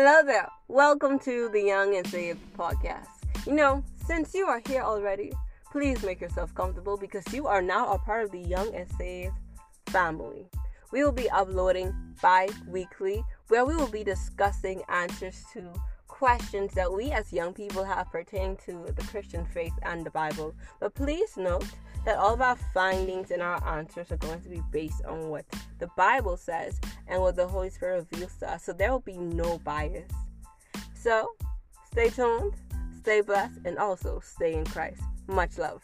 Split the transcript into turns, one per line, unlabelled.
Hello there. Welcome to the Young and Saved podcast. You know, since you are here already, please make yourself comfortable because you are now a part of the Young and Saved family. We will be uploading bi weekly where we will be discussing answers to questions that we as young people have pertaining to the Christian faith and the Bible. But please note that all of our findings and our answers are going to be based on what the Bible says and what the Holy Spirit reveals to us. So there will be no bias. So stay tuned, stay blessed, and also stay in Christ. Much love.